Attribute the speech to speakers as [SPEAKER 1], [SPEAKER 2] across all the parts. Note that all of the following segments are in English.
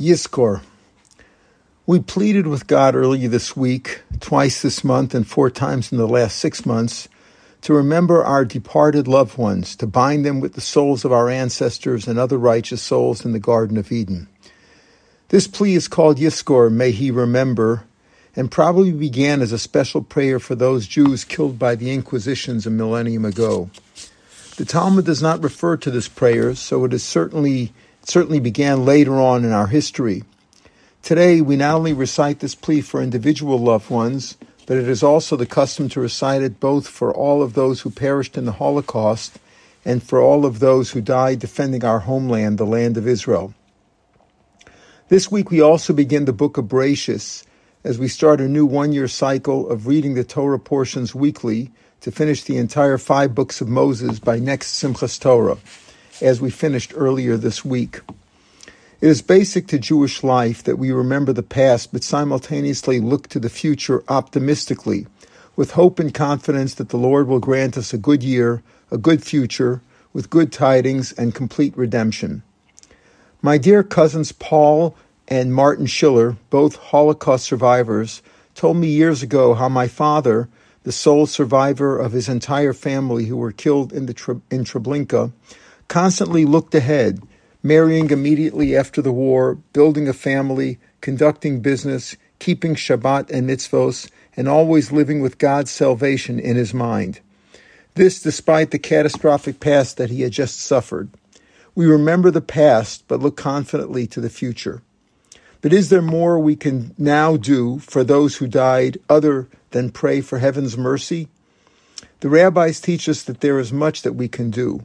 [SPEAKER 1] Yizkor. We pleaded with God earlier this week, twice this month, and four times in the last six months, to remember our departed loved ones, to bind them with the souls of our ancestors and other righteous souls in the Garden of Eden. This plea is called Yiskor, may he remember, and probably began as a special prayer for those Jews killed by the Inquisitions a millennium ago. The Talmud does not refer to this prayer, so it is certainly certainly began later on in our history. Today, we not only recite this plea for individual loved ones, but it is also the custom to recite it both for all of those who perished in the Holocaust and for all of those who died defending our homeland, the land of Israel. This week, we also begin the book of Bereshis as we start a new one year cycle of reading the Torah portions weekly to finish the entire five books of Moses by next Simchas Torah as we finished earlier this week. It is basic to Jewish life that we remember the past, but simultaneously look to the future optimistically, with hope and confidence that the Lord will grant us a good year, a good future, with good tidings and complete redemption. My dear cousins Paul and Martin Schiller, both Holocaust survivors, told me years ago how my father, the sole survivor of his entire family who were killed in, the, in Treblinka, constantly looked ahead, marrying immediately after the war, building a family, conducting business, keeping Shabbat and mitzvos, and always living with God's salvation in his mind. This despite the catastrophic past that he had just suffered. We remember the past, but look confidently to the future. But is there more we can now do for those who died other than pray for heaven's mercy? The rabbis teach us that there is much that we can do.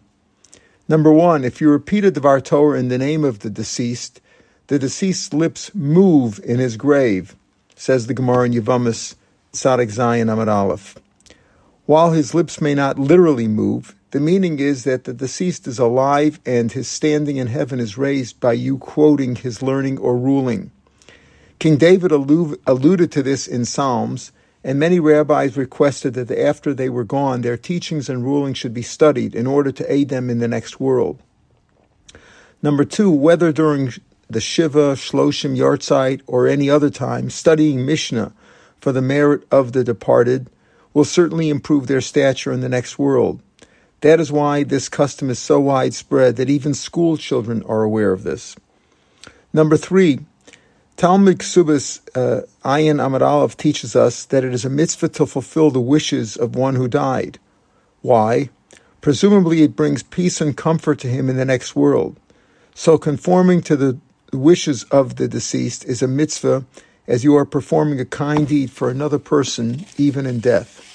[SPEAKER 1] Number one, if you repeat a Dvar Torah in the name of the deceased, the deceased's lips move in his grave, says the Gemara in Yevamos, Tzadik Zayin Amud Aleph. While his lips may not literally move, the meaning is that the deceased is alive and his standing in heaven is raised by you quoting his learning or ruling. King David alluded to this in Psalms and many rabbis requested that after they were gone, their teachings and rulings should be studied in order to aid them in the next world. Number two, whether during the Shiva, Shloshim, Yartzeit, or any other time, studying Mishnah for the merit of the departed will certainly improve their stature in the next world. That is why this custom is so widespread that even school children are aware of this. Number three, Talmud Ksubas uh, Ayin Aleph teaches us that it is a mitzvah to fulfill the wishes of one who died. Why? Presumably, it brings peace and comfort to him in the next world. So, conforming to the wishes of the deceased is a mitzvah as you are performing a kind deed for another person, even in death.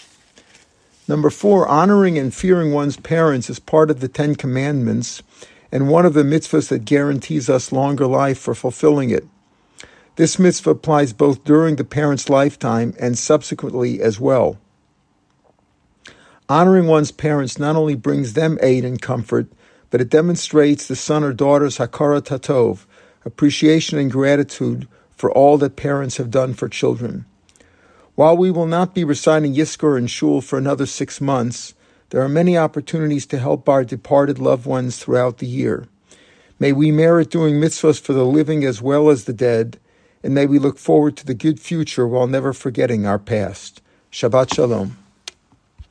[SPEAKER 1] Number four, honoring and fearing one's parents is part of the Ten Commandments and one of the mitzvahs that guarantees us longer life for fulfilling it. This mitzvah applies both during the parent's lifetime and subsequently as well. Honoring one's parents not only brings them aid and comfort, but it demonstrates the son or daughter's hakarat hatov, appreciation and gratitude for all that parents have done for children. While we will not be reciting Yizkor and Shul for another six months, there are many opportunities to help our departed loved ones throughout the year. May we merit doing mitzvahs for the living as well as the dead, and may we look forward to the good future while never forgetting our past. Shabbat Shalom.